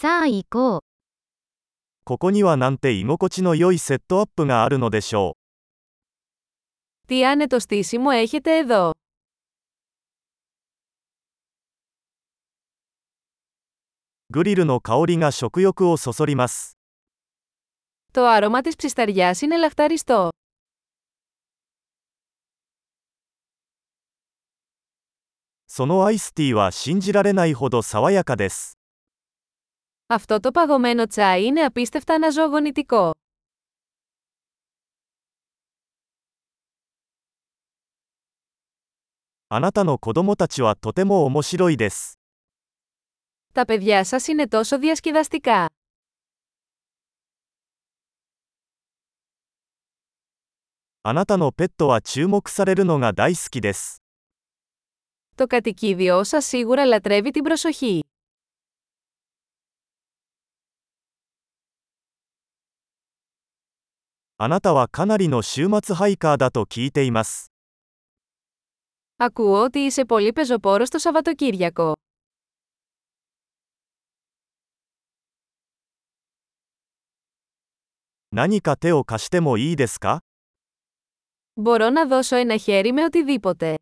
さあ行こう。ここにはなんて居心地の良いセットアップがあるのでしょ Τι άνετο στήσιμο έχετε εδώ. う。グリルの香りが食欲をそそります。 Το άρωμα της ψισταριάς είναι λαχταριστό. そのアイスティーは信じられないほど爽やかです。 Αυτό το παγωμένο τσάι είναι απίστευτα αναζωογονητικό. Τα παιδιά σας είναι τόσο διασκεδαστικά. Το κατοικίδιό σας σίγουρα λατρεύει την προσοχή. あなたはかなりの週末ハイカーだと聞いています。 Ακούω ότι είσαι πολύ πεζοπόρος το Σαββατοκύριακο. 何か手を貸してもいいですか Μπορώ να δώσω ένα χέρι με οτιδήποτε.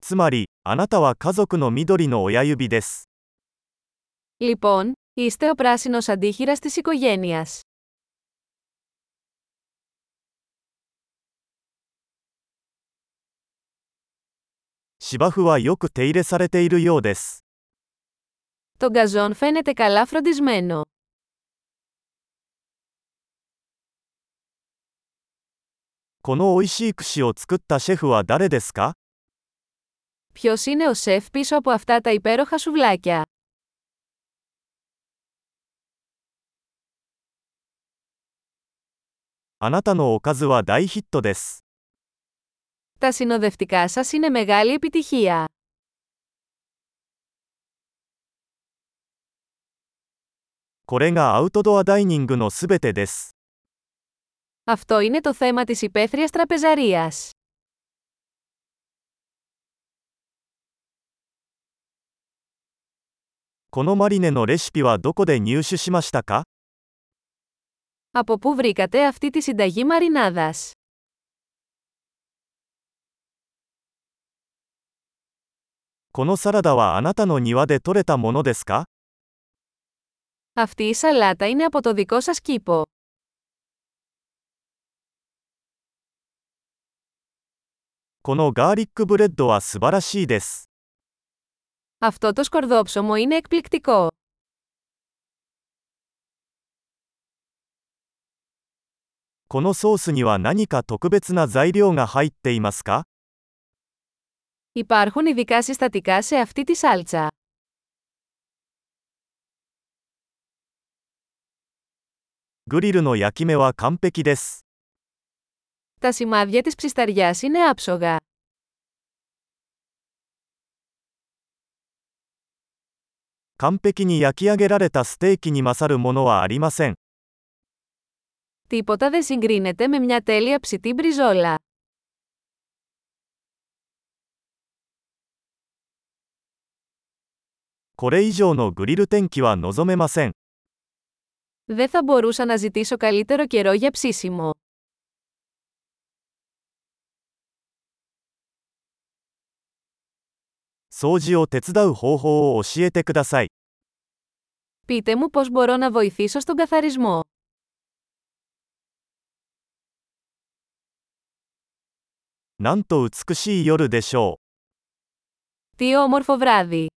つまり、あなたは家族の緑の親指です。 Λοιπόν, Είστε ο πράσινος αντίχειρας της οικογένειας. Το γκαζόν φαίνεται καλά φροντισμένο. Ποιος είναι ο σεφ πίσω από αυτά τα υπέροχα σουβλάκια; あなたのおかずは大ヒットです。 Τα συνοδευτικά σας είναι μεγάλη επιτυχία. これがアウトドアダイニングのすべてです。 Αυτό είναι το θέμα της υπαίθριας τραπεζαρίας. このマリネのレシピはどこで入手しましたか Από πού βρήκατε αυτή τη συνταγή μαρινάδας; Αυτή η σαλάτα είναι από το δικό σας κήπο. Αυτό το σκορδόψωμο είναι εκπληκτικό. このソースには何か特別な材料が入っていますか Υπάρχουν ειδικά συστατικά σε αυτή τη σάλτσα. グリルの焼き目は完璧です。 Τα σημάδια της ψισταριάς είναι άψογα. 完璧に焼き上げられたステーキに勝るものはありません。 Τίποτα δεν συγκρίνεται με μια τέλεια ψητή μπριζόλα. Δεν θα μπορούσα να ζητήσω καλύτερο καιρό για ψήσιμο. Πείτε μου πώς μπορώ να βοηθήσω στον καθαρισμό. なんと美しい夜でしょう。 Τι όμορφο βράδυ!